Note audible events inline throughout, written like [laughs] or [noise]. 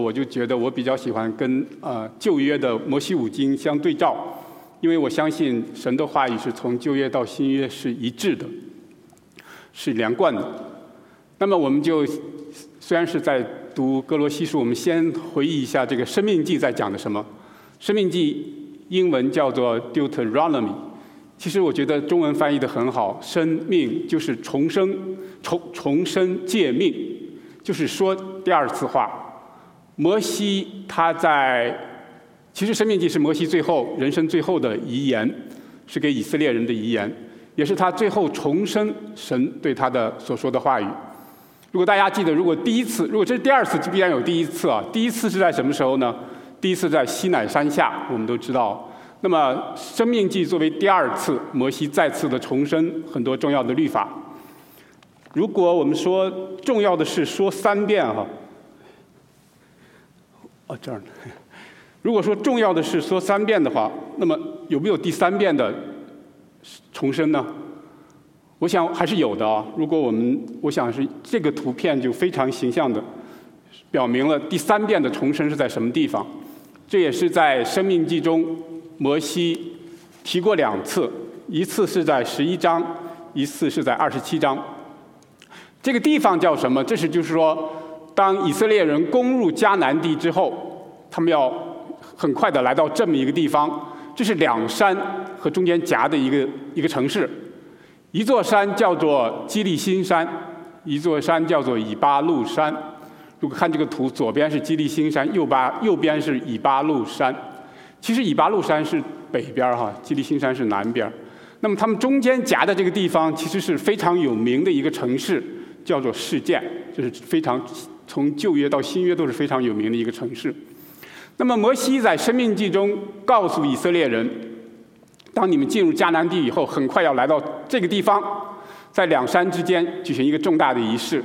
我就觉得我比较喜欢跟呃旧约的摩西五经相对照，因为我相信神的话语是从旧约到新约是一致的，是连贯的。那么我们就虽然是在读哥罗西书，我们先回忆一下这个生命记在讲的什么。生命记英文叫做 Deuteronomy，其实我觉得中文翻译的很好，生命就是重生，重重生借命，就是说第二次话。摩西他在，其实《生命记》是摩西最后人生最后的遗言，是给以色列人的遗言，也是他最后重生神对他的所说的话语。如果大家记得，如果第一次，如果这是第二次，就必然有第一次啊。第一次是在什么时候呢？第一次在西乃山下，我们都知道。那么《生命记》作为第二次，摩西再次的重申很多重要的律法。如果我们说重要的是说三遍哈。哦，这儿呢。[laughs] 如果说重要的是说三遍的话，那么有没有第三遍的重生呢？我想还是有的啊。如果我们，我想是这个图片就非常形象的表明了第三遍的重生是在什么地方。这也是在《生命记》中摩西提过两次，一次是在十一章，一次是在二十七章。这个地方叫什么？这是就是说。当以色列人攻入迦南地之后，他们要很快的来到这么一个地方，这是两山和中间夹的一个一个城市，一座山叫做基利新山，一座山叫做以巴路山。如果看这个图，左边是基利新山，右巴右边是以巴路山。其实以巴路山是北边哈，基利新山是南边那么他们中间夹的这个地方，其实是非常有名的一个城市，叫做事件，就是非常。从旧约到新约都是非常有名的一个城市。那么摩西在《生命记》中告诉以色列人：当你们进入迦南地以后，很快要来到这个地方，在两山之间举行一个重大的仪式。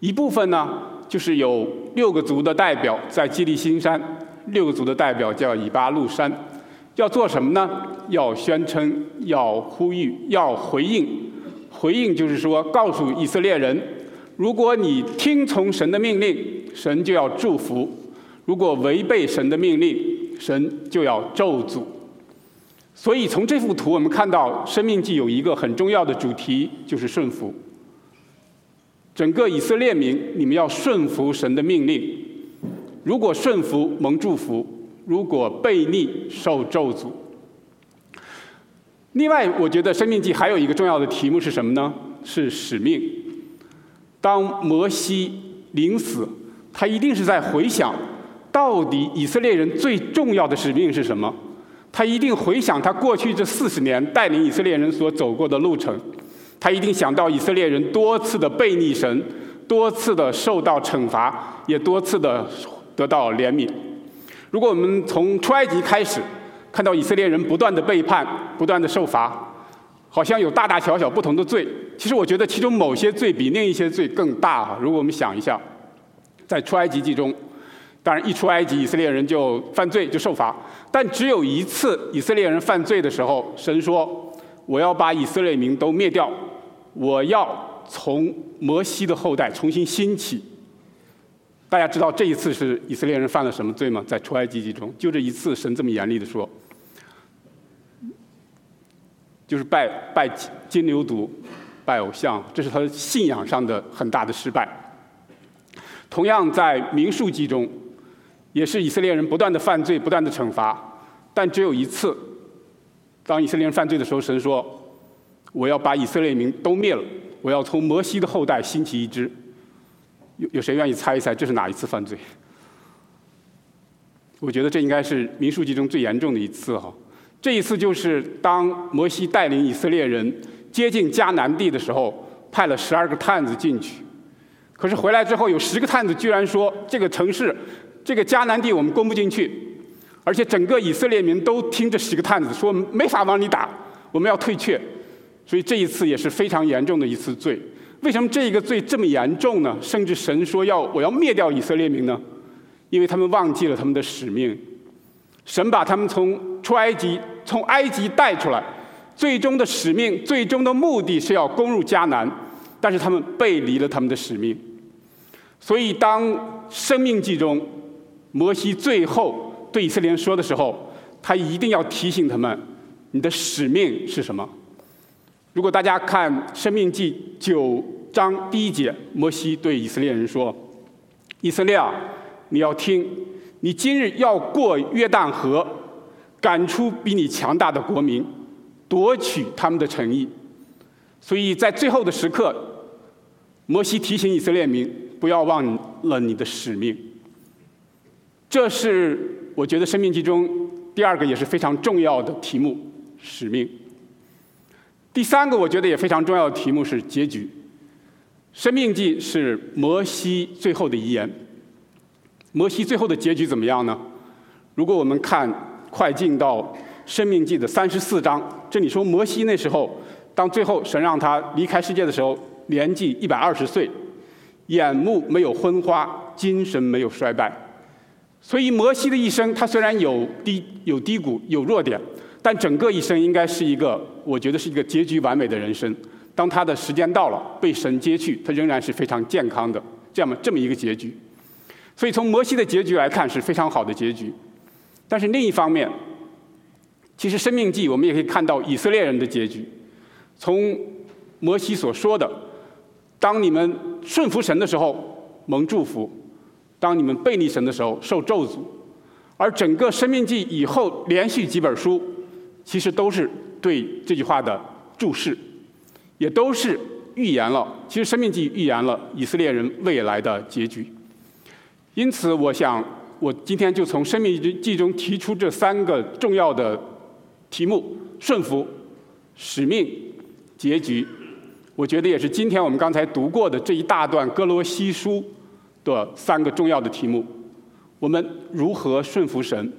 一部分呢，就是有六个族的代表在基利新山，六个族的代表叫以巴路山，要做什么呢？要宣称，要呼吁，要回应。回应就是说，告诉以色列人。如果你听从神的命令，神就要祝福；如果违背神的命令，神就要咒诅。所以从这幅图我们看到，《生命记》有一个很重要的主题，就是顺服。整个以色列民，你们要顺服神的命令。如果顺服，蒙祝福；如果悖逆，受咒诅。另外，我觉得《生命记》还有一个重要的题目是什么呢？是使命。当摩西临死，他一定是在回想，到底以色列人最重要的使命是什么？他一定回想他过去这四十年带领以色列人所走过的路程，他一定想到以色列人多次的背逆神，多次的受到惩罚，也多次的得到怜悯。如果我们从出埃及开始，看到以色列人不断的背叛，不断的受罚。好像有大大小小不同的罪，其实我觉得其中某些罪比另一些罪更大哈。如果我们想一下，在出埃及记中，当然一出埃及，以色列人就犯罪就受罚，但只有一次以色列人犯罪的时候，神说：“我要把以色列民都灭掉，我要从摩西的后代重新兴起。”大家知道这一次是以色列人犯了什么罪吗？在出埃及记中，就这一次，神这么严厉的说。就是拜拜金牛犊，拜偶像，这是他信仰上的很大的失败。同样在民数记中，也是以色列人不断的犯罪，不断的惩罚，但只有一次，当以色列人犯罪的时候，神说：“我要把以色列民都灭了，我要从摩西的后代兴起一支。”有有谁愿意猜一猜这是哪一次犯罪？我觉得这应该是民数记中最严重的一次哈。这一次就是当摩西带领以色列人接近迦南地的时候，派了十二个探子进去。可是回来之后，有十个探子居然说：“这个城市，这个迦南地我们攻不进去。”而且整个以色列民都听这十个探子说：“没法往里打，我们要退却。”所以这一次也是非常严重的一次罪。为什么这一个罪这么严重呢？甚至神说要我要灭掉以色列民呢？因为他们忘记了他们的使命。神把他们从出埃及。从埃及带出来，最终的使命、最终的目的是要攻入迦南，但是他们背离了他们的使命。所以，当生命记中摩西最后对以色列人说的时候，他一定要提醒他们：你的使命是什么？如果大家看《生命记》九章第一节，摩西对以色列人说：“以色列啊，你要听，你今日要过约旦河，赶出比你强大的国民，夺取他们的诚意。”所以在最后的时刻，摩西提醒以色列民不要忘了你的使命。这是我觉得《生命记》中第二个也是非常重要的题目——使命。第三个我觉得也非常重要的题目是结局，《生命记》是摩西最后的遗言。摩西最后的结局怎么样呢？如果我们看快进到《生命记》的三十四章，这里说摩西那时候，当最后神让他离开世界的时候，年纪一百二十岁，眼目没有昏花，精神没有衰败。所以摩西的一生，他虽然有低有低谷，有弱点。但整个一生应该是一个，我觉得是一个结局完美的人生。当他的时间到了，被神接去，他仍然是非常健康的，这样这么一个结局。所以从摩西的结局来看是非常好的结局。但是另一方面，其实《生命记》我们也可以看到以色列人的结局。从摩西所说的：“当你们顺服神的时候蒙祝福，当你们背逆神的时候受咒诅。”而整个《生命记》以后连续几本书。其实都是对这句话的注释，也都是预言了。其实《生命记》预言了以色列人未来的结局。因此，我想我今天就从《生命记》中提出这三个重要的题目：顺服、使命、结局。我觉得也是今天我们刚才读过的这一大段哥罗西书的三个重要的题目：我们如何顺服神？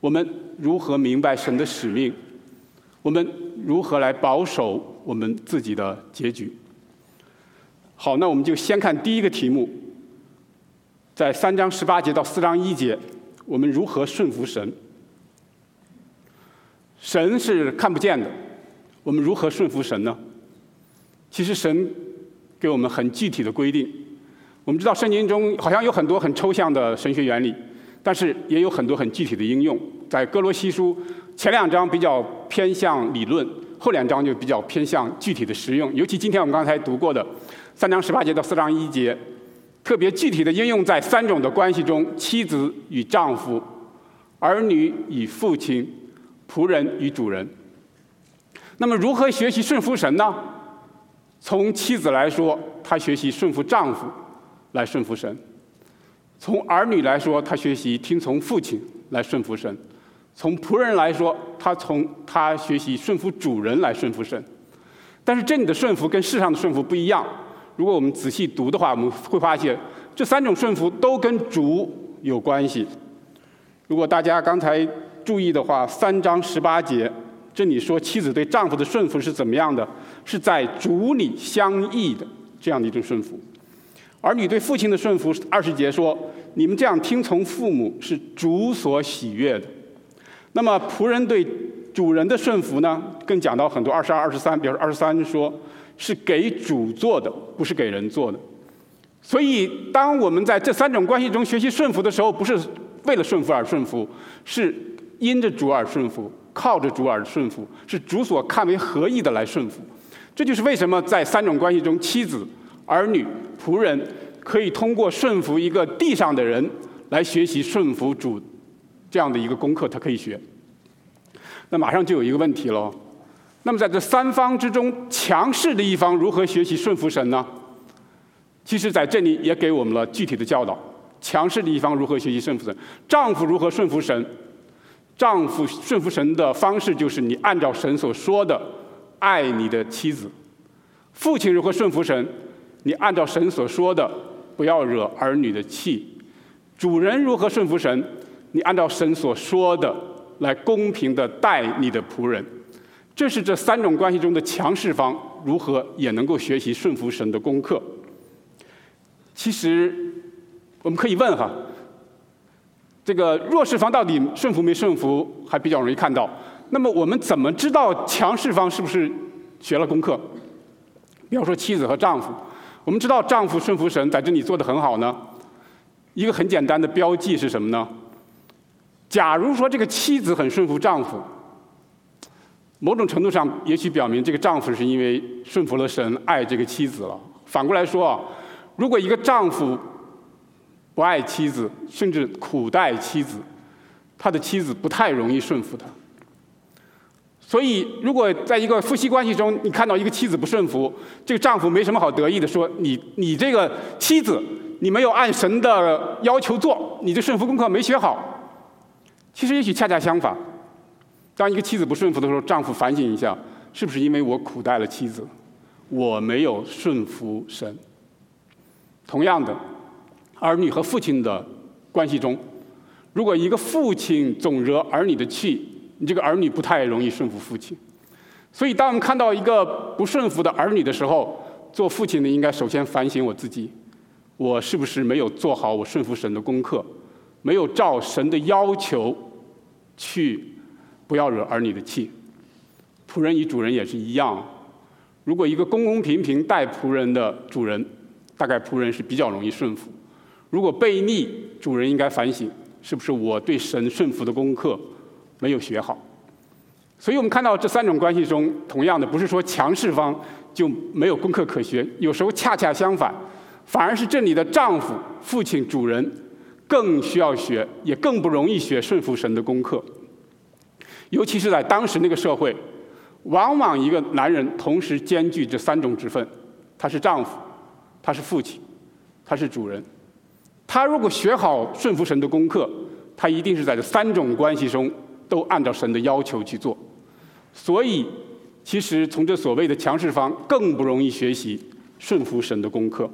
我们如何明白神的使命？我们如何来保守我们自己的结局？好，那我们就先看第一个题目，在三章十八节到四章一节，我们如何顺服神？神是看不见的，我们如何顺服神呢？其实神给我们很具体的规定。我们知道圣经中好像有很多很抽象的神学原理。但是也有很多很具体的应用，在哥罗西书前两章比较偏向理论，后两章就比较偏向具体的实用。尤其今天我们刚才读过的三章十八节到四章一节，特别具体的应用在三种的关系中：妻子与丈夫、儿女与父亲、仆人与主人。那么如何学习顺服神呢？从妻子来说，她学习顺服丈夫，来顺服神。从儿女来说，他学习听从父亲来顺服神；从仆人来说，他从他学习顺服主人来顺服神。但是这里的顺服跟世上的顺服不一样。如果我们仔细读的话，我们会发现这三种顺服都跟主有关系。如果大家刚才注意的话，三章十八节这里说妻子对丈夫的顺服是怎么样的？是在主里相异的这样的一种顺服。儿女对父亲的顺服，二十节说：“你们这样听从父母，是主所喜悦的。”那么仆人对主人的顺服呢？更讲到很多。二十二、二十三，比如二十三说：“是给主做的，不是给人做的。”所以，当我们在这三种关系中学习顺服的时候，不是为了顺服而顺服，是因着主而顺服，靠着主而顺服，是主所看为合意的来顺服。这就是为什么在三种关系中，妻子。儿女、仆人可以通过顺服一个地上的人来学习顺服主这样的一个功课，他可以学。那马上就有一个问题了：那么在这三方之中，强势的一方如何学习顺服神呢？其实在这里也给我们了具体的教导：强势的一方如何学习顺服神？丈夫如何顺服神？丈夫顺服神的方式就是你按照神所说的爱你的妻子。父亲如何顺服神？你按照神所说的，不要惹儿女的气；主人如何顺服神？你按照神所说的来公平的待你的仆人。这是这三种关系中的强势方如何也能够学习顺服神的功课。其实我们可以问哈，这个弱势方到底顺服没顺服，还比较容易看到。那么我们怎么知道强势方是不是学了功课？比方说妻子和丈夫。我们知道丈夫顺服神在这里做得很好呢，一个很简单的标记是什么呢？假如说这个妻子很顺服丈夫，某种程度上也许表明这个丈夫是因为顺服了神，爱这个妻子了。反过来说啊，如果一个丈夫不爱妻子，甚至苦待妻子，他的妻子不太容易顺服他。所以，如果在一个夫妻关系中，你看到一个妻子不顺服，这个丈夫没什么好得意的，说你你这个妻子，你没有按神的要求做，你的顺服功课没学好。其实也许恰恰相反，当一个妻子不顺服的时候，丈夫反省一下，是不是因为我苦待了妻子，我没有顺服神？同样的，儿女和父亲的关系中，如果一个父亲总惹儿女的气，你这个儿女不太容易顺服父亲。所以，当我们看到一个不顺服的儿女的时候，做父亲的应该首先反省我自己：我是不是没有做好我顺服神的功课？没有照神的要求去，不要惹儿女的气。仆人与主人也是一样。如果一个公公平平待仆人的主人，大概仆人是比较容易顺服。如果悖逆，主人应该反省，是不是我对神顺服的功课没有学好？所以我们看到这三种关系中，同样的不是说强势方就没有功课可学，有时候恰恰相反，反而是这里的丈夫、父亲、主人。更需要学，也更不容易学顺服神的功课。尤其是在当时那个社会，往往一个男人同时兼具这三种职分：他是丈夫，他是父亲，他是主人。他如果学好顺服神的功课，他一定是在这三种关系中都按照神的要求去做。所以，其实从这所谓的强势方，更不容易学习顺服神的功课。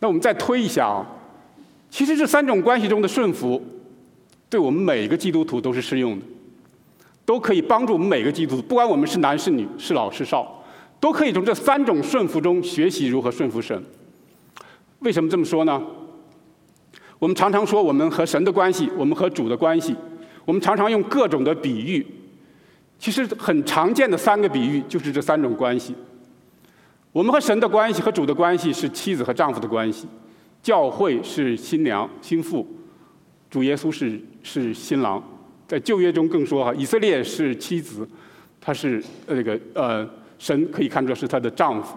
那我们再推一下啊。其实这三种关系中的顺服，对我们每一个基督徒都是适用的，都可以帮助我们每个基督徒，不管我们是男是女，是老是少，都可以从这三种顺服中学习如何顺服神。为什么这么说呢？我们常常说我们和神的关系，我们和主的关系，我们常常用各种的比喻。其实很常见的三个比喻就是这三种关系。我们和神的关系和主的关系是妻子和丈夫的关系。教会是新娘、新妇，主耶稣是是新郎。在旧约中更说哈，以色列是妻子，她是那个呃，神可以看作是她的丈夫。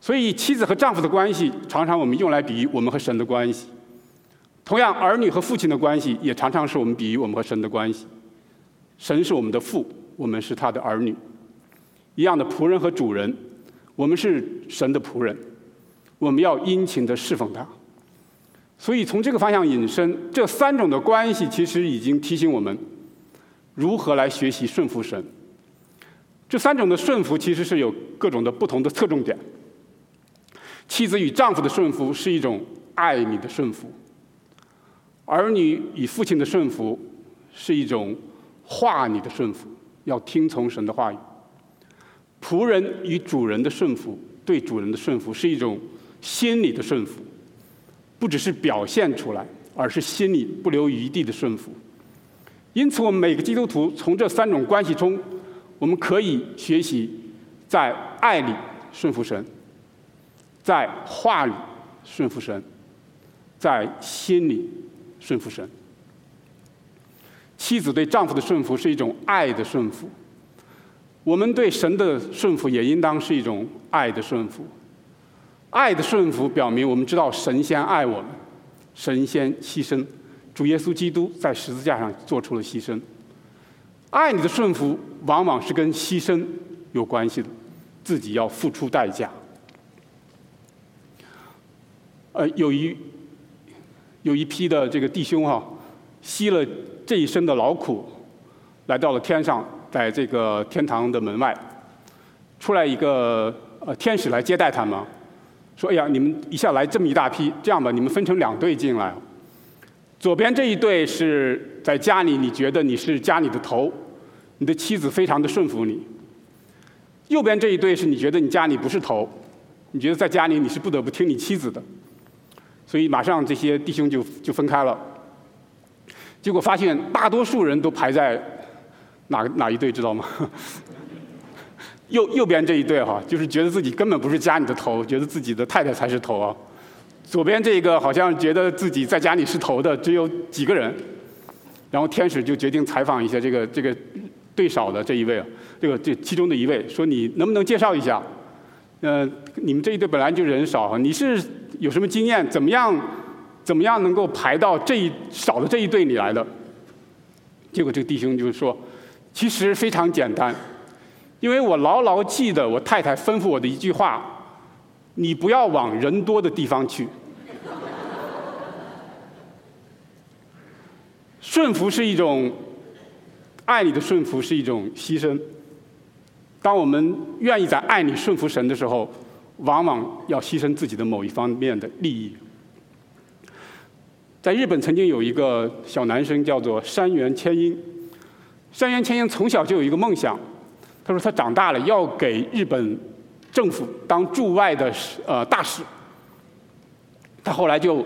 所以妻子和丈夫的关系，常常我们用来比喻我们和神的关系。同样，儿女和父亲的关系，也常常是我们比喻我们和神的关系。神是我们的父，我们是他的儿女。一样的仆人和主人，我们是神的仆人。我们要殷勤的侍奉他，所以从这个方向引申，这三种的关系其实已经提醒我们如何来学习顺服神。这三种的顺服其实是有各种的不同的侧重点。妻子与丈夫的顺服是一种爱你的顺服，儿女与父亲的顺服是一种话你的顺服，要听从神的话语。仆人与主人的顺服，对主人的顺服是一种。心里的顺服，不只是表现出来，而是心里不留余地的顺服。因此，我们每个基督徒从这三种关系中，我们可以学习在爱里顺服神，在话里顺服神，在心里顺服神。妻子对丈夫的顺服是一种爱的顺服，我们对神的顺服也应当是一种爱的顺服。爱的顺服表明，我们知道神仙爱我们，神仙牺牲，主耶稣基督在十字架上做出了牺牲。爱你的顺服，往往是跟牺牲有关系的，自己要付出代价。呃，有一有一批的这个弟兄哈，吸了这一生的劳苦，来到了天上，在这个天堂的门外，出来一个呃天使来接待他们。说：“哎呀，你们一下来这么一大批，这样吧，你们分成两队进来。左边这一队是在家里，你觉得你是家里的头，你的妻子非常的顺服你；右边这一队是你觉得你家里不是头，你觉得在家里你是不得不听你妻子的。所以马上这些弟兄就就分开了。结果发现大多数人都排在哪哪一队，知道吗？”右右边这一对哈，就是觉得自己根本不是家里的头，觉得自己的太太才是头啊。左边这个好像觉得自己在家里是头的，只有几个人。然后天使就决定采访一下这个这个对少的这一位，这个这其中的一位，说你能不能介绍一下？呃，你们这一队本来就人少，你是有什么经验？怎么样怎么样能够排到这一少的这一队里来的？结果这个弟兄就说，其实非常简单，因为我牢牢记得我太太吩咐我的一句话：你不要往人多的地方去。顺服是一种爱你的顺服，是一种牺牲。当我们愿意在爱里顺服神的时候，往往要牺牲自己的某一方面的利益。在日本曾经有一个小男生叫做山原千英，山原千英从小就有一个梦想，他说他长大了要给日本政府当驻外的呃大使。他后来就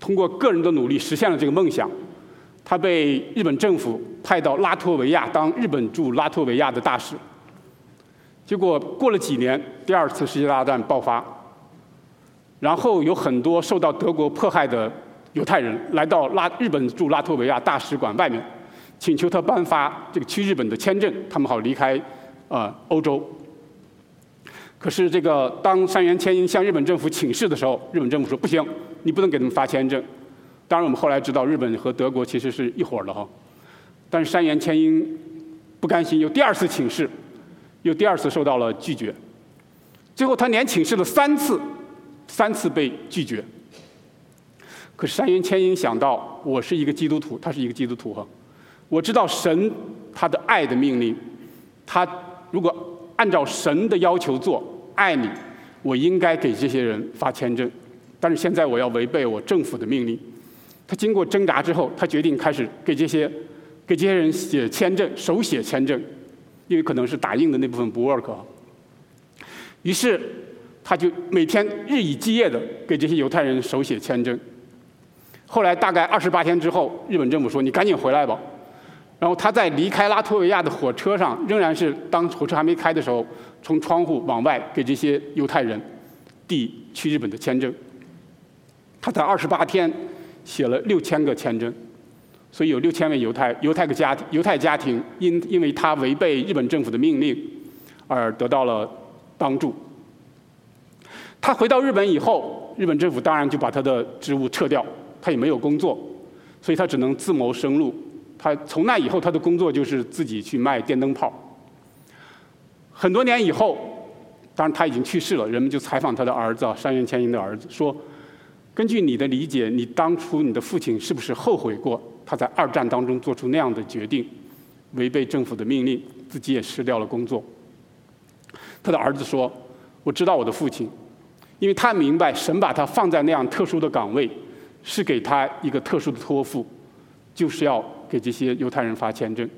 通过个人的努力实现了这个梦想。他被日本政府派到拉脱维亚当日本驻拉脱维亚的大使。结果过了几年，第二次世界大战爆发，然后有很多受到德国迫害的犹太人来到拉日本驻拉脱维亚大使馆外面，请求他颁发这个去日本的签证，他们好离开啊欧洲。可是这个当山原千英向日本政府请示的时候，日本政府说不行，你不能给他们发签证。当然，我们后来知道日本和德国其实是一伙的哈。但是山原千英不甘心，又第二次请示，又第二次受到了拒绝。最后他连请示了三次，三次被拒绝。可是山原千英想到，我是一个基督徒，他是一个基督徒哈。我知道神他的爱的命令，他如果按照神的要求做，爱你，我应该给这些人发签证。但是现在我要违背我政府的命令。他经过挣扎之后，他决定开始给这些给这些人写签证，手写签证，因为可能是打印的那部分不 work。于是他就每天日以继夜的给这些犹太人手写签证。后来大概二十八天之后，日本政府说：“你赶紧回来吧。”然后他在离开拉脱维亚的火车上，仍然是当火车还没开的时候，从窗户往外给这些犹太人递去日本的签证。他在二十八天。写了六千个签证，所以有六千位犹太犹太个家犹太家庭因因为他违背日本政府的命令而得到了帮助。他回到日本以后，日本政府当然就把他的职务撤掉，他也没有工作，所以他只能自谋生路。他从那以后，他的工作就是自己去卖电灯泡。很多年以后，当然他已经去世了，人们就采访他的儿子山原千英的儿子说。根据你的理解，你当初你的父亲是不是后悔过他在二战当中做出那样的决定，违背政府的命令，自己也失掉了工作？他的儿子说：“我知道我的父亲，因为他明白神把他放在那样特殊的岗位，是给他一个特殊的托付，就是要给这些犹太人发签证。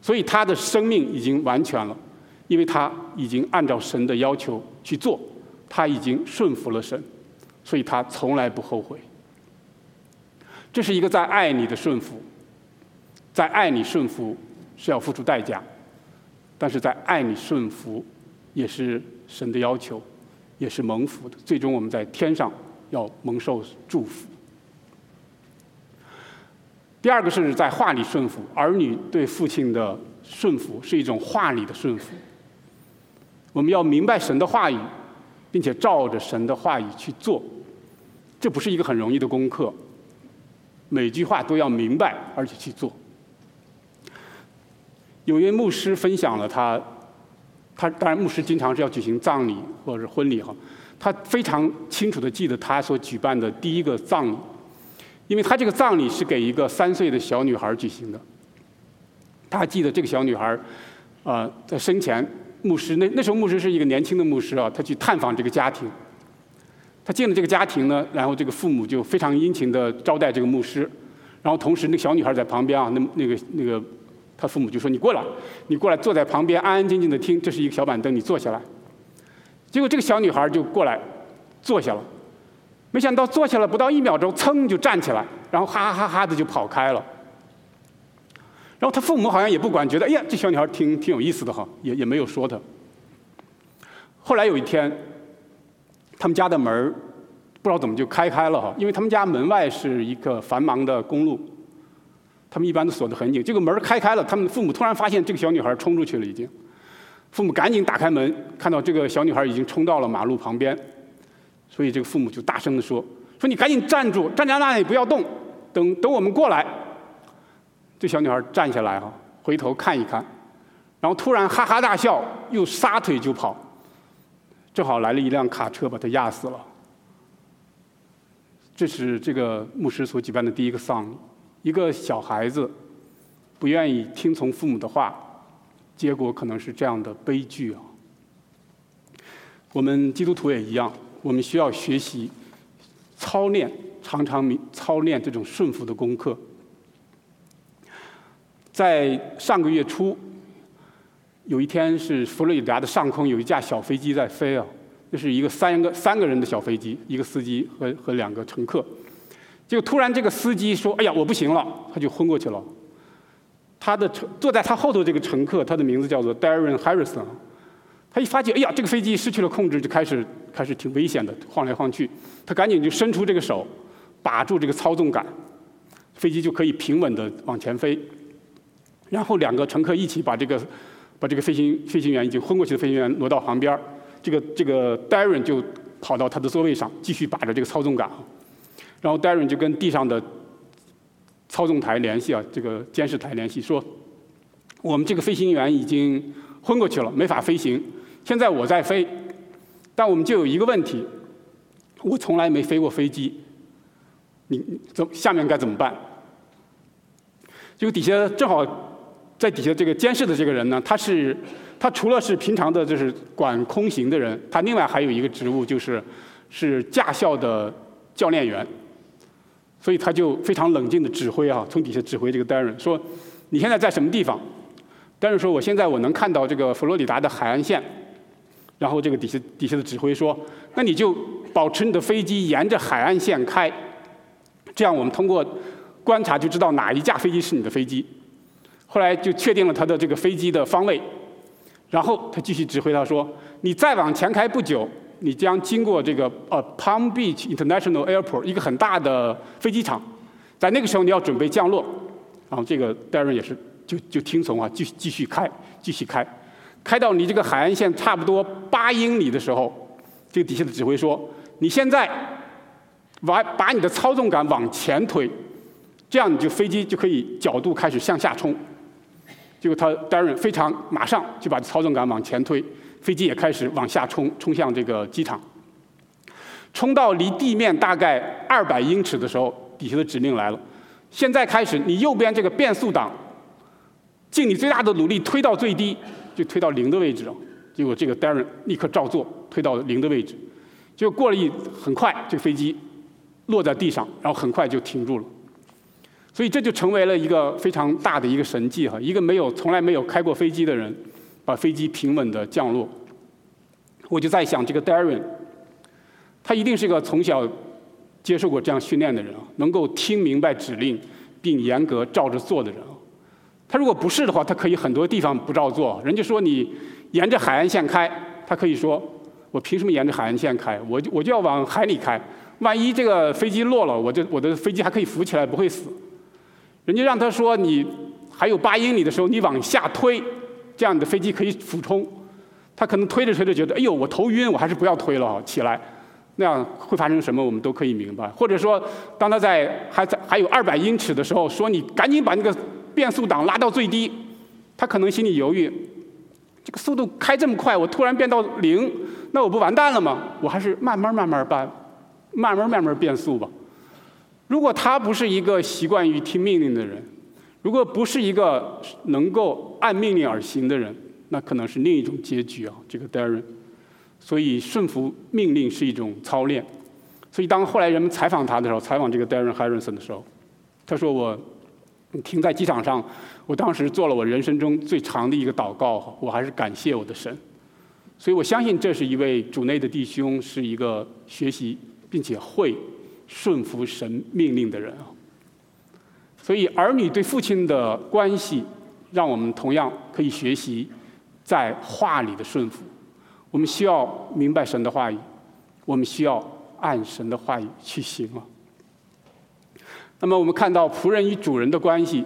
所以他的生命已经完全了，因为他已经按照神的要求去做，他已经顺服了神。”所以他从来不后悔。这是一个在爱你的顺服，在爱你顺服是要付出代价，但是在爱你顺服也是神的要求，也是蒙福的。最终我们在天上要蒙受祝福。第二个是在话里顺服，儿女对父亲的顺服是一种话里的顺服。我们要明白神的话语。并且照着神的话语去做，这不是一个很容易的功课。每句话都要明白，而且去做。有一位牧师分享了他，他当然牧师经常是要举行葬礼或者是婚礼哈，他非常清楚的记得他所举办的第一个葬礼，因为他这个葬礼是给一个三岁的小女孩举行的。他还记得这个小女孩，啊，在生前。牧师那那时候牧师是一个年轻的牧师啊，他去探访这个家庭。他进了这个家庭呢，然后这个父母就非常殷勤的招待这个牧师，然后同时那个小女孩在旁边啊，那那个那个他父母就说：“你过来，你过来坐在旁边安安静静的听，这是一个小板凳，你坐下来。”结果这个小女孩就过来坐下了，没想到坐下来不到一秒钟，噌就站起来，然后哈哈哈哈的就跑开了。然后他父母好像也不管，觉得哎呀，这小女孩挺挺有意思的哈，也也没有说她。后来有一天，他们家的门不知道怎么就开开了哈，因为他们家门外是一个繁忙的公路，他们一般都锁得很紧。这个门开开了，他们父母突然发现这个小女孩冲出去了，已经。父母赶紧打开门，看到这个小女孩已经冲到了马路旁边，所以这个父母就大声地说：“说你赶紧站住，站在那里不要动，等等我们过来。”这小女孩站下来哈，回头看一看，然后突然哈哈大笑，又撒腿就跑。正好来了一辆卡车，把她压死了。这是这个牧师所举办的第一个丧礼，一个小孩子不愿意听从父母的话，结果可能是这样的悲剧啊。我们基督徒也一样，我们需要学习操练，常常操练这种顺服的功课。在上个月初，有一天是佛罗里达的上空有一架小飞机在飞啊。这是一个三个三个人的小飞机，一个司机和和两个乘客。就突然这个司机说：“哎呀，我不行了！”他就昏过去了。他的乘坐在他后头这个乘客，他的名字叫做 Darren Harrison。他一发觉，哎呀，这个飞机失去了控制，就开始开始挺危险的，晃来晃去。他赶紧就伸出这个手，把住这个操纵杆，飞机就可以平稳的往前飞。然后两个乘客一起把这个把这个飞行飞行员已经昏过去的飞行员挪到旁边儿。这个这个 Darren 就跑到他的座位上，继续把着这个操纵杆，然后 Darren 就跟地上的操纵台联系啊，这个监视台联系，说我们这个飞行员已经昏过去了，没法飞行。现在我在飞，但我们就有一个问题，我从来没飞过飞机，你怎下面该怎么办？就底下正好在底下这个监视的这个人呢，他是。他除了是平常的，就是管空行的人，他另外还有一个职务，就是是驾校的教练员。所以他就非常冷静的指挥啊，从底下指挥这个 Darren 说：“你现在在什么地方戴瑞说：“我现在我能看到这个佛罗里达的海岸线。”然后这个底下底下的指挥说：“那你就保持你的飞机沿着海岸线开，这样我们通过观察就知道哪一架飞机是你的飞机。”后来就确定了他的这个飞机的方位。然后他继续指挥他说：“你再往前开不久，你将经过这个呃 Palm Beach International Airport 一个很大的飞机场，在那个时候你要准备降落。”然后这个 Darren 也是就就听从啊，继续继续开，继续开，开到离这个海岸线差不多八英里的时候，这个底下的指挥说：“你现在把把你的操纵杆往前推，这样你就飞机就可以角度开始向下冲。”结果他担任非常马上就把操纵杆往前推，飞机也开始往下冲，冲向这个机场。冲到离地面大概二百英尺的时候，底下的指令来了：现在开始，你右边这个变速档，尽你最大的努力推到最低，就推到零的位置。结果这个 Darren 立刻照做，推到零的位置。就过了一很快，这个飞机落在地上，然后很快就停住了。所以这就成为了一个非常大的一个神迹哈，一个没有从来没有开过飞机的人，把飞机平稳的降落。我就在想，这个 Darren，他一定是个从小接受过这样训练的人啊，能够听明白指令并严格照着做的人啊。他如果不是的话，他可以很多地方不照做。人家说你沿着海岸线开，他可以说我凭什么沿着海岸线开？我就我就要往海里开，万一这个飞机落了，我就我的飞机还可以浮起来，不会死。人家让他说你还有八英里的时候，你往下推，这样你的飞机可以俯冲。他可能推着推着觉得，哎呦，我头晕，我还是不要推了，起来。那样会发生什么，我们都可以明白。或者说，当他在还在还有二百英尺的时候，说你赶紧把那个变速档拉到最低，他可能心里犹豫，这个速度开这么快，我突然变到零，那我不完蛋了吗？我还是慢慢慢慢搬，慢慢慢慢变速吧。如果他不是一个习惯于听命令的人，如果不是一个能够按命令而行的人，那可能是另一种结局啊。这个 Darren，所以顺服命令是一种操练。所以当后来人们采访他的时候，采访这个 Darren Harrison 的时候，他说：“我停在机场上，我当时做了我人生中最长的一个祷告，我还是感谢我的神。”所以我相信这是一位主内的弟兄，是一个学习并且会。顺服神命令的人啊，所以儿女对父亲的关系，让我们同样可以学习在话里的顺服。我们需要明白神的话语，我们需要按神的话语去行啊。那么我们看到仆人与主人的关系，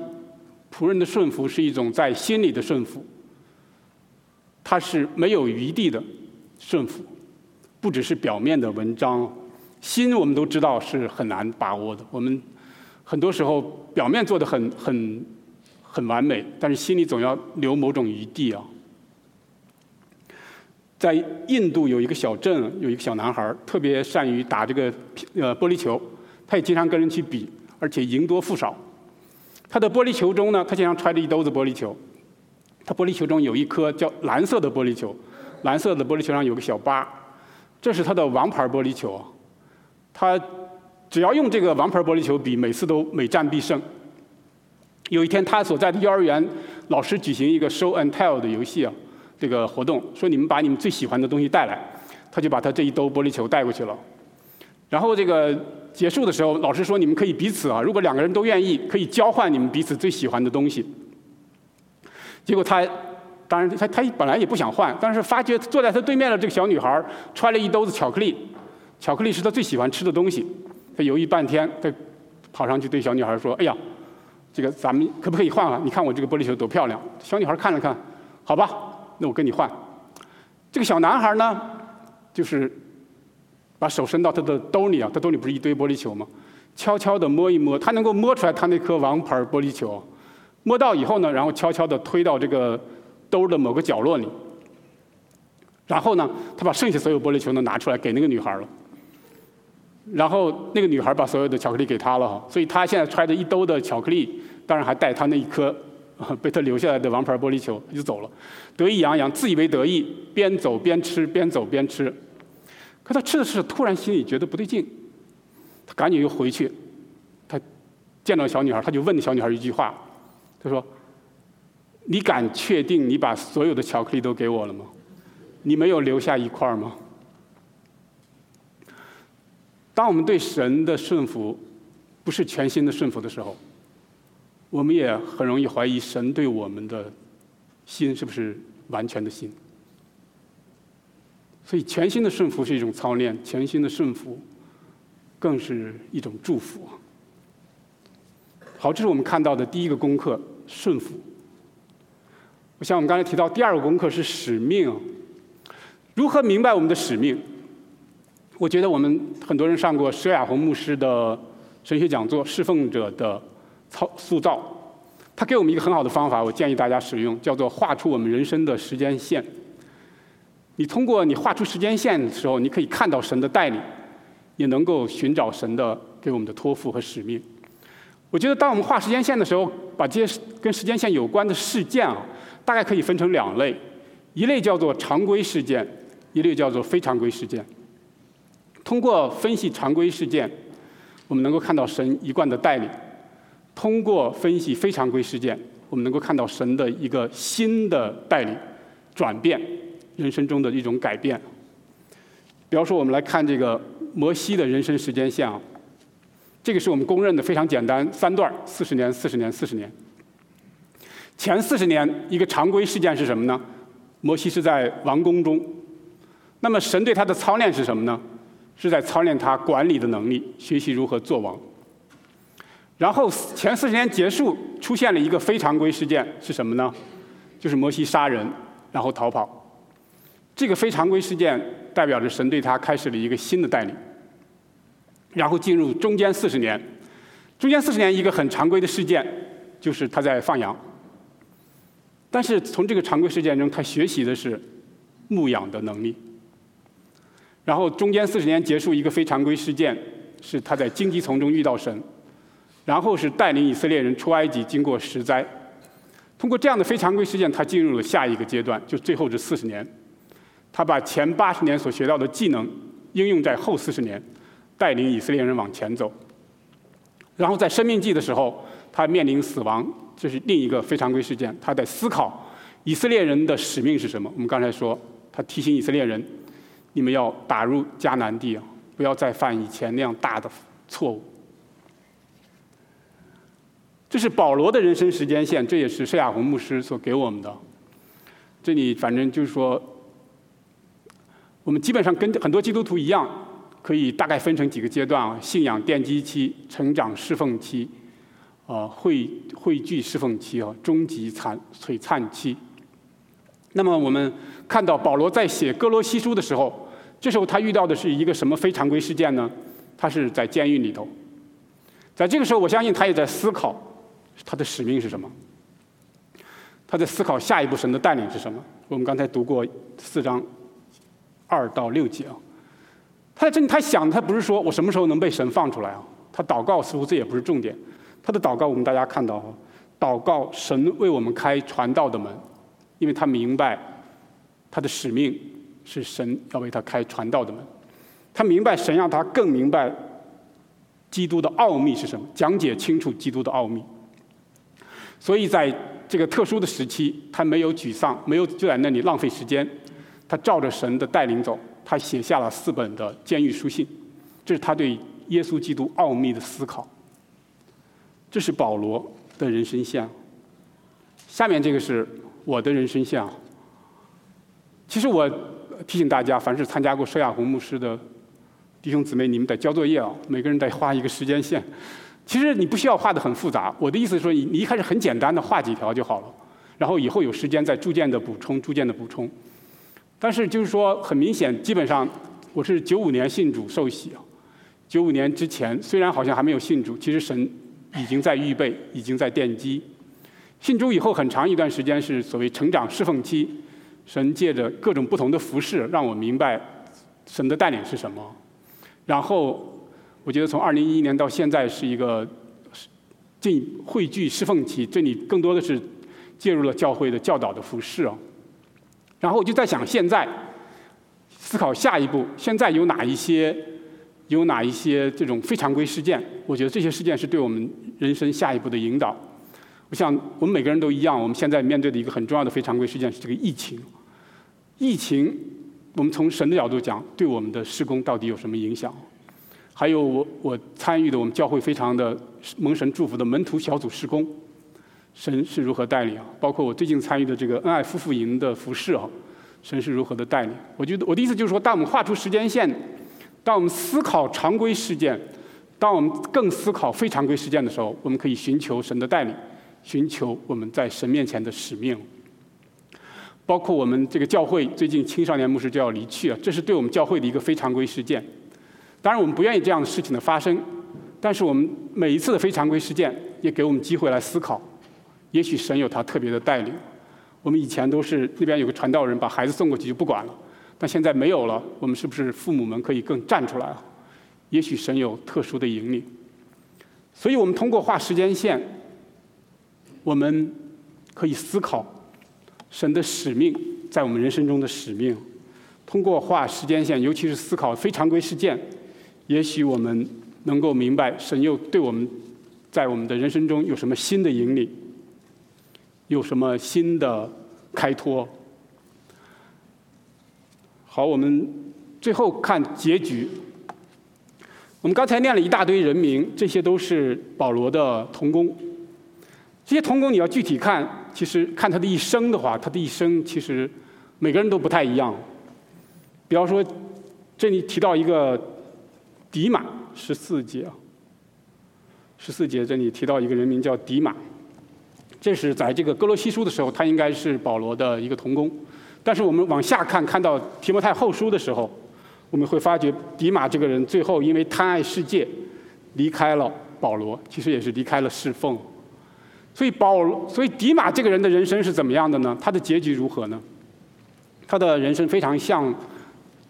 仆人的顺服是一种在心里的顺服，他是没有余地的顺服，不只是表面的文章。心我们都知道是很难把握的，我们很多时候表面做的很很很完美，但是心里总要留某种余地啊。在印度有一个小镇，有一个小男孩特别善于打这个呃玻璃球，他也经常跟人去比，而且赢多负少。他的玻璃球中呢，他经常揣着一兜子玻璃球，他玻璃球中有一颗叫蓝色的玻璃球，蓝色的玻璃球上有个小疤，这是他的王牌玻璃球。他只要用这个王牌玻璃球比，每次都每战必胜。有一天，他所在的幼儿园老师举行一个 show and tell 的游戏啊，这个活动说你们把你们最喜欢的东西带来，他就把他这一兜玻璃球带过去了。然后这个结束的时候，老师说你们可以彼此啊，如果两个人都愿意，可以交换你们彼此最喜欢的东西。结果他当然他他本来也不想换，但是发觉坐在他对面的这个小女孩揣了一兜子巧克力。巧克力是他最喜欢吃的东西，他犹豫半天，他跑上去对小女孩说：“哎呀，这个咱们可不可以换换？你看我这个玻璃球多漂亮。”小女孩看了看，好吧，那我跟你换。这个小男孩呢，就是把手伸到他的兜里啊，他兜里不是一堆玻璃球吗？悄悄地摸一摸，他能够摸出来他那颗王牌玻璃球。摸到以后呢，然后悄悄地推到这个兜的某个角落里。然后呢，他把剩下所有玻璃球都拿出来给那个女孩了。然后那个女孩把所有的巧克力给他了哈，所以他现在揣着一兜的巧克力，当然还带他那一颗 [laughs] 被他留下来的王牌玻璃球就走了，得意洋洋，自以为得意，边走边吃，边走边吃。可他吃的是突然心里觉得不对劲，他赶紧又回去，他见到小女孩，他就问小女孩一句话，他说：“你敢确定你把所有的巧克力都给我了吗？你没有留下一块吗？”当我们对神的顺服不是全新的顺服的时候，我们也很容易怀疑神对我们的心是不是完全的心。所以，全新的顺服是一种操练，全新的顺服更是一种祝福。好，这是我们看到的第一个功课——顺服。我想，我们刚才提到第二个功课是使命，如何明白我们的使命？我觉得我们很多人上过佘亚红牧师的神学讲座《侍奉者的操塑造》，他给我们一个很好的方法，我建议大家使用，叫做画出我们人生的时间线。你通过你画出时间线的时候，你可以看到神的带领，也能够寻找神的给我们的托付和使命。我觉得当我们画时间线的时候，把这些跟时间线有关的事件啊，大概可以分成两类，一类叫做常规事件，一类叫做非常规事件。通过分析常规事件，我们能够看到神一贯的带领；通过分析非常规事件，我们能够看到神的一个新的带领、转变，人生中的一种改变。比方说，我们来看这个摩西的人生时间线啊，这个是我们公认的非常简单，三段：四十年、四十年、四十年。前四十年一个常规事件是什么呢？摩西是在王宫中，那么神对他的操练是什么呢？是在操练他管理的能力，学习如何做王。然后前四十年结束，出现了一个非常规事件，是什么呢？就是摩西杀人，然后逃跑。这个非常规事件代表着神对他开始了一个新的带领。然后进入中间四十年，中间四十年一个很常规的事件，就是他在放羊。但是从这个常规事件中，他学习的是牧养的能力。然后中间四十年结束一个非常规事件，是他在荆棘丛中遇到神，然后是带领以色列人出埃及，经过十灾。通过这样的非常规事件，他进入了下一个阶段，就最后这四十年。他把前八十年所学到的技能应用在后四十年，带领以色列人往前走。然后在生命记的时候，他面临死亡，这是另一个非常规事件。他在思考以色列人的使命是什么。我们刚才说，他提醒以色列人。你们要打入迦南地啊！不要再犯以前那样大的错误。这是保罗的人生时间线，这也是施亚红牧师所给我们的。这里反正就是说，我们基本上跟很多基督徒一样，可以大概分成几个阶段啊：信仰奠基期、成长侍奉期、啊汇汇聚侍奉期啊、终极惨璀璨期。那么我们看到保罗在写哥罗西书的时候，这时候他遇到的是一个什么非常规事件呢？他是在监狱里头，在这个时候，我相信他也在思考他的使命是什么。他在思考下一步神的带领是什么。我们刚才读过四章二到六节啊，他在这里他想，他不是说我什么时候能被神放出来啊？他祷告似乎这也不是重点。他的祷告我们大家看到啊，祷告神为我们开传道的门，因为他明白他的使命是神要为他开传道的门。他明白神让他更明白基督的奥秘是什么，讲解清楚基督的奥秘。所以在这个特殊的时期，他没有沮丧，没有就在那里浪费时间，他照着神的带领走，他写下了四本的监狱书信。这是他对耶稣基督奥秘的思考。这是保罗的人生像。下面这个是我的人生像。其实我提醒大家，凡是参加过圣亚红牧师的。弟兄姊妹，你们得交作业啊！每个人得画一个时间线。其实你不需要画的很复杂。我的意思是说，你一开始很简单的画几条就好了，然后以后有时间再逐渐的补充，逐渐的补充。但是就是说，很明显，基本上我是九五年信主受洗啊。九五年之前，虽然好像还没有信主，其实神已经在预备，已经在奠基。信主以后很长一段时间是所谓成长侍奉期，神借着各种不同的服饰，让我明白神的带领是什么。然后，我觉得从二零一一年到现在是一个进汇聚侍奉期，这里更多的是介入了教会的教导的服饰哦。然后我就在想，现在思考下一步，现在有哪一些有哪一些这种非常规事件？我觉得这些事件是对我们人生下一步的引导。我想我们每个人都一样，我们现在面对的一个很重要的非常规事件是这个疫情。疫情。我们从神的角度讲，对我们的施工到底有什么影响？还有我我参与的我们教会非常的蒙神祝福的门徒小组施工，神是如何带领啊？包括我最近参与的这个恩爱夫妇营的服饰啊，神是如何的带领？我觉得我的意思就是说，当我们画出时间线，当我们思考常规事件，当我们更思考非常规事件的时候，我们可以寻求神的带领，寻求我们在神面前的使命。包括我们这个教会最近青少年牧师就要离去了，这是对我们教会的一个非常规事件。当然，我们不愿意这样的事情的发生，但是我们每一次的非常规事件也给我们机会来思考。也许神有他特别的带领。我们以前都是那边有个传道人把孩子送过去就不管了，但现在没有了，我们是不是父母们可以更站出来了？也许神有特殊的引领。所以我们通过画时间线，我们可以思考。神的使命在我们人生中的使命，通过画时间线，尤其是思考非常规事件，也许我们能够明白神又对我们在我们的人生中有什么新的引领，有什么新的开拓。好，我们最后看结局。我们刚才念了一大堆人名，这些都是保罗的同工。这些童工你要具体看，其实看他的一生的话，他的一生其实每个人都不太一样。比方说，这里提到一个迪马十四节，十四节这里提到一个人名叫迪马，这是在这个哥罗西书的时候，他应该是保罗的一个童工。但是我们往下看，看到提摩太后书的时候，我们会发觉迪马这个人最后因为贪爱世界，离开了保罗，其实也是离开了侍奉。所以保罗，所以迪马这个人的人生是怎么样的呢？他的结局如何呢？他的人生非常像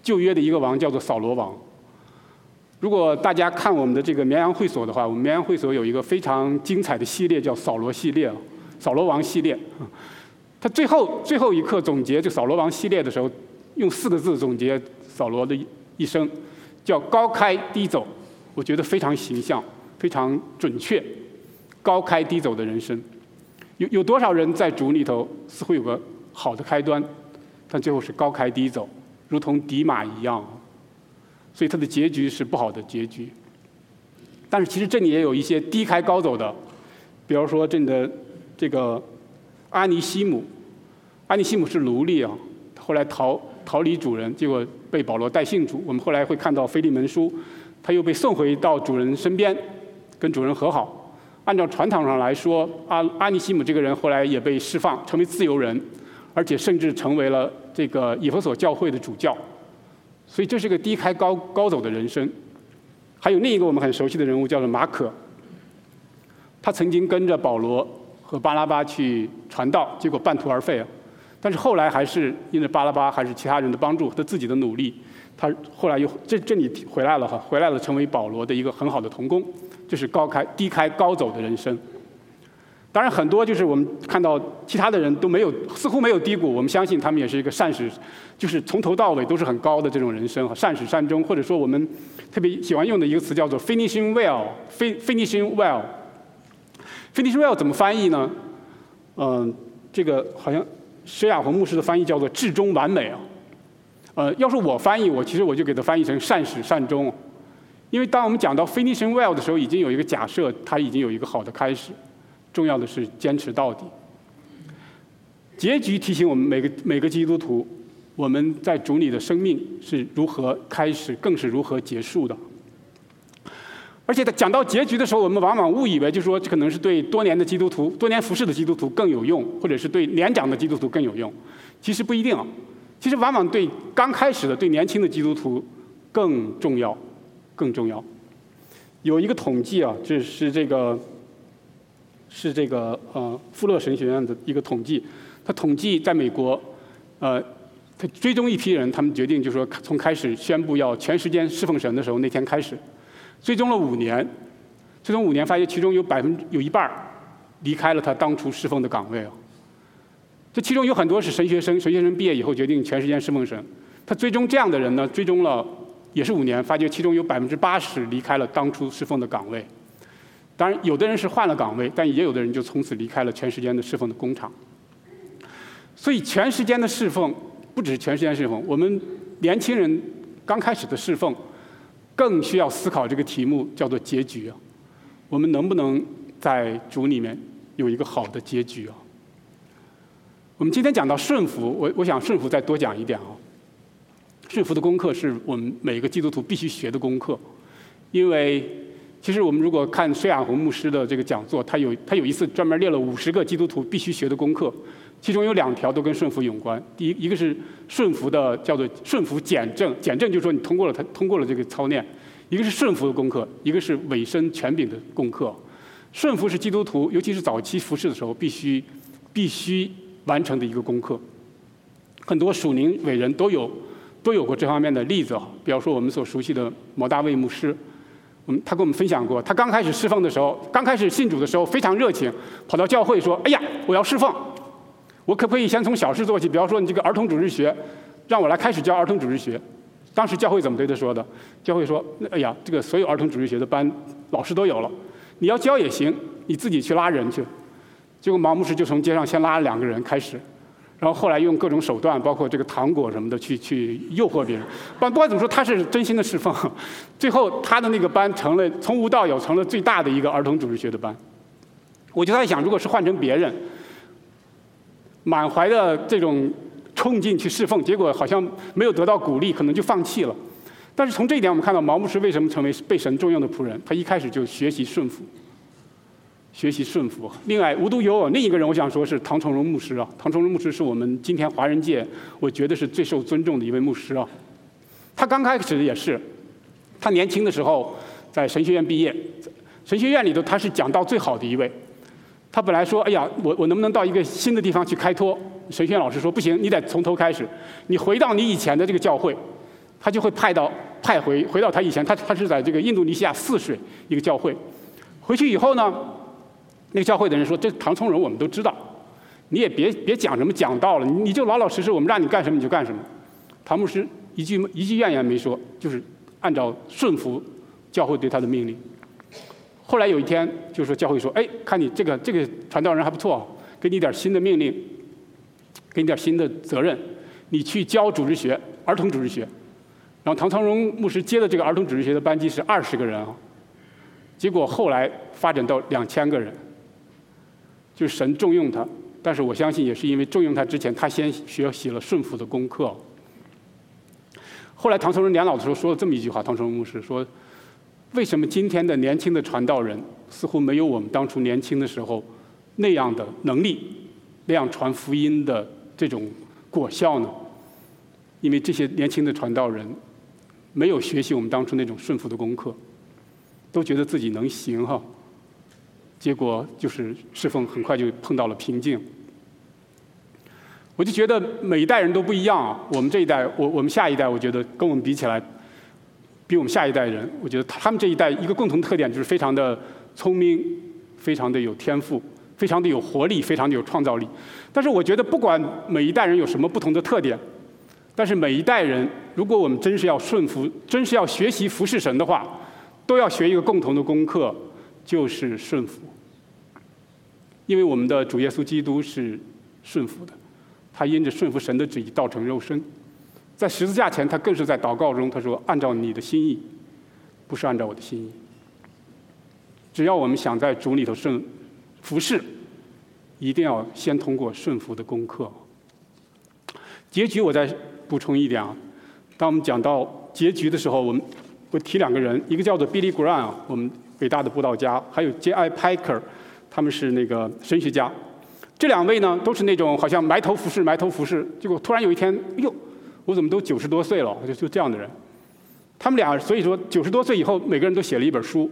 旧约的一个王，叫做扫罗王。如果大家看我们的这个绵阳会所的话，我们绵阳会所有一个非常精彩的系列，叫扫罗系列，扫罗王系列。他最后最后一刻总结这扫罗王系列的时候，用四个字总结扫罗的一生，叫高开低走。我觉得非常形象，非常准确。高开低走的人生，有有多少人在主里头似乎有个好的开端，但最后是高开低走，如同迪马一样，所以他的结局是不好的结局。但是其实这里也有一些低开高走的，比方说这里的这个阿尼西姆，阿尼西姆是奴隶啊，后来逃逃离主人，结果被保罗带信主。我们后来会看到腓利门书，他又被送回到主人身边，跟主人和好。按照传统上来说，阿阿尼西姆这个人后来也被释放，成为自由人，而且甚至成为了这个以弗所教会的主教。所以这是个低开高高走的人生。还有另一个我们很熟悉的人物叫做马可，他曾经跟着保罗和巴拉巴去传道，结果半途而废啊。但是后来还是因为巴拉巴还是其他人的帮助，他自己的努力，他后来又这这里回来了哈，回来了成为保罗的一个很好的同工。这是高开低开高走的人生。当然很多就是我们看到其他的人都没有似乎没有低谷，我们相信他们也是一个善始，就是从头到尾都是很高的这种人生，善始善终，或者说我们特别喜欢用的一个词叫做 “finishing well，finishing well Finish well 怎么翻译呢？嗯，这个好像施亚红牧师的翻译叫做至终完美啊。呃，要是我翻译，我其实我就给它翻译成善始善终，因为当我们讲到 “finish well 的时候，已经有一个假设，它已经有一个好的开始。重要的是坚持到底。结局提醒我们每个每个基督徒，我们在主里的生命是如何开始，更是如何结束的。而且他讲到结局的时候，我们往往误以为，就是说这可能是对多年的基督徒、多年服侍的基督徒更有用，或者是对年长的基督徒更有用。其实不一定。其实往往对刚开始的、对年轻的基督徒更重要，更重要。有一个统计啊，就是这个。是这个呃富勒神学院的一个统计，他统计在美国，呃，他追踪一批人，他们决定就说从开始宣布要全时间侍奉神的时候那天开始，追踪了五年，追踪五年发现其中有百分之有一半儿离开了他当初侍奉的岗位，这其中有很多是神学生，神学生毕业以后决定全时间侍奉神，他追踪这样的人呢，追踪了也是五年，发觉其中有百分之八十离开了当初侍奉的岗位。当然，有的人是换了岗位，但也有的人就从此离开了全时间的侍奉的工厂。所以，全时间的侍奉不只是全时间侍奉，我们年轻人刚开始的侍奉，更需要思考这个题目，叫做结局啊。我们能不能在主里面有一个好的结局啊？我们今天讲到顺服，我我想顺服再多讲一点啊。顺服的功课是我们每个基督徒必须学的功课，因为。其实我们如果看孙亚红牧师的这个讲座，他有他有一次专门列了五十个基督徒必须学的功课，其中有两条都跟顺服有关。第一，一个是顺服的叫做顺服简政，简政就是说你通过了他通过了这个操练；一个是顺服的功课，一个是委身权柄的功课。顺服是基督徒，尤其是早期服侍的时候必须必须完成的一个功课。很多属灵伟人都有都有过这方面的例子，比方说我们所熟悉的摩大卫牧师。我们，他跟我们分享过，他刚开始侍奉的时候，刚开始信主的时候非常热情，跑到教会说：“哎呀，我要侍奉，我可不可以先从小事做起？比方说你这个儿童主日学，让我来开始教儿童主日学。”当时教会怎么对他说的？教会说：“哎呀，这个所有儿童主日学的班老师都有了，你要教也行，你自己去拉人去。”结果毛牧师就从街上先拉了两个人开始。然后后来用各种手段，包括这个糖果什么的，去去诱惑别人。不不管怎么说，他是真心的侍奉。最后他的那个班成了从无到有，成了最大的一个儿童主日学的班。我就在想，如果是换成别人，满怀的这种冲劲去侍奉，结果好像没有得到鼓励，可能就放弃了。但是从这一点，我们看到毛牧师为什么成为被神重用的仆人？他一开始就学习顺服。学习顺服。另外，无独有偶，另一个人我想说是唐崇荣牧师啊。唐崇荣牧师是我们今天华人界我觉得是最受尊重的一位牧师啊。他刚开始也是，他年轻的时候在神学院毕业，神学院里头他是讲道最好的一位。他本来说：“哎呀，我我能不能到一个新的地方去开拓？”神学老师说：“不行，你得从头开始，你回到你以前的这个教会。”他就会派到派回回到他以前，他他是在这个印度尼西亚泗水一个教会。回去以后呢？那个教会的人说：“这唐崇荣我们都知道，你也别别讲什么讲道了，你就老老实实，我们让你干什么你就干什么。”唐牧师一句一句怨言没说，就是按照顺服教会对他的命令。后来有一天，就说教会说：“哎，看你这个这个传道人还不错，给你点新的命令，给你点新的责任，你去教主日学，儿童主日学。”然后唐崇荣牧师接的这个儿童主日学的班级是二十个人啊，结果后来发展到两千个人。就是神重用他，但是我相信也是因为重用他之前，他先学习了顺服的功课。后来唐崇荣年老的时候说了这么一句话：唐崇荣牧师说，为什么今天的年轻的传道人似乎没有我们当初年轻的时候那样的能力，那样传福音的这种果效呢？因为这些年轻的传道人没有学习我们当初那种顺服的功课，都觉得自己能行哈，结果就是侍奉很快就碰到了瓶颈。我就觉得每一代人都不一样啊。我们这一代，我我们下一代，我觉得跟我们比起来，比我们下一代人，我觉得他们这一代一个共同特点就是非常的聪明，非常的有天赋，非常的有活力，非常的有创造力。但是我觉得不管每一代人有什么不同的特点，但是每一代人，如果我们真是要顺服，真是要学习服侍神的话，都要学一个共同的功课，就是顺服。因为我们的主耶稣基督是顺服的。他因着顺服神的旨意，道成肉身，在十字架前，他更是在祷告中，他说：“按照你的心意，不是按照我的心意。只要我们想在主里头顺服侍，一定要先通过顺服的功课。”结局我再补充一点啊，当我们讲到结局的时候，我们会提两个人，一个叫做 Billy Graham，我们伟大的布道家，还有 J.I. Packer，他们是那个神学家。这两位呢，都是那种好像埋头服侍、埋头服侍，结果突然有一天，哎呦，我怎么都九十多岁了？就就这样的人。他们俩所以说九十多岁以后，每个人都写了一本书。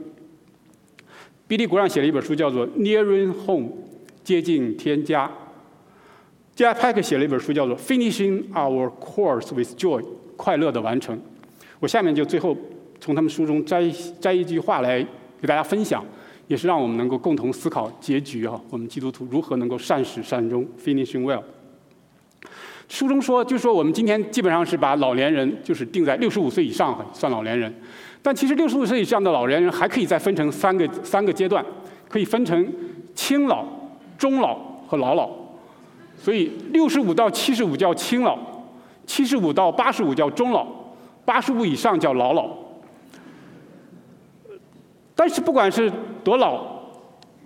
比利·古让写了一本书，叫做《Nearing Home》，接近天家。加派克写了一本书，叫做《Finishing Our Course with Joy》，快乐的完成。我下面就最后从他们书中摘摘一句话来给大家分享。也是让我们能够共同思考结局哈，我们基督徒如何能够善始善终，finishing well。书中说，就说我们今天基本上是把老年人就是定在六十五岁以上算老年人，但其实六十五岁以上的老年人还可以再分成三个三个阶段，可以分成轻老、中老和老老。所以六十五到七十五叫轻老，七十五到八十五叫中老，八十五以上叫老老。但是不管是多老，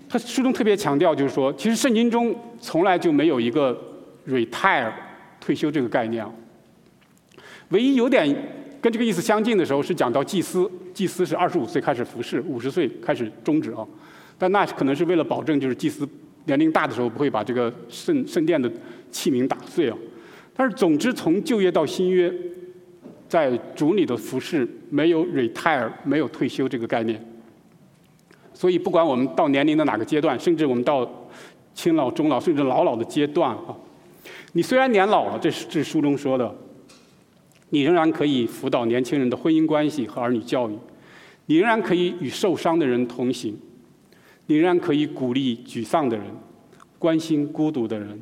他书中特别强调，就是说，其实圣经中从来就没有一个 retire 退休这个概念啊。唯一有点跟这个意思相近的时候，是讲到祭司，祭司是二十五岁开始服侍，五十岁开始终止啊。但那可能是为了保证，就是祭司年龄大的时候不会把这个圣圣殿的器皿打碎啊。但是总之，从旧约到新约，在主里的服侍没有 retire 没有退休这个概念。所以，不管我们到年龄的哪个阶段，甚至我们到青老、中老，甚至老老的阶段啊，你虽然年老了，这是这书中说的，你仍然可以辅导年轻人的婚姻关系和儿女教育，你仍然可以与受伤的人同行，你仍然可以鼓励沮丧的人，关心孤独的人，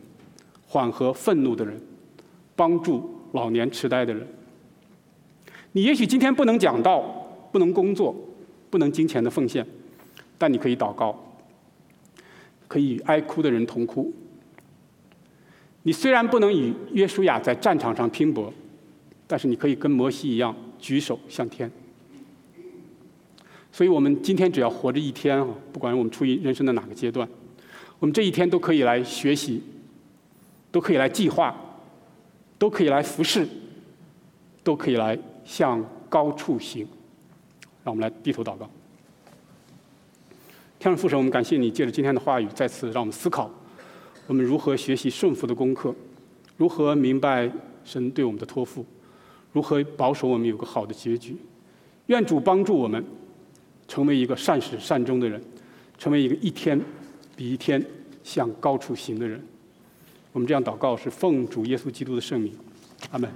缓和愤怒的人，帮助老年痴呆的人。你也许今天不能讲道，不能工作，不能金钱的奉献。但你可以祷告，可以与哀哭的人同哭。你虽然不能与约书亚在战场上拼搏，但是你可以跟摩西一样举手向天。所以我们今天只要活着一天啊，不管我们处于人生的哪个阶段，我们这一天都可以来学习，都可以来计划，都可以来服侍，都可以来向高处行。让我们来低头祷告。天上父神，我们感谢你借着今天的话语，再次让我们思考，我们如何学习顺服的功课，如何明白神对我们的托付，如何保守我们有个好的结局。愿主帮助我们，成为一个善始善终的人，成为一个一天比一天向高处行的人。我们这样祷告，是奉主耶稣基督的圣名，阿门。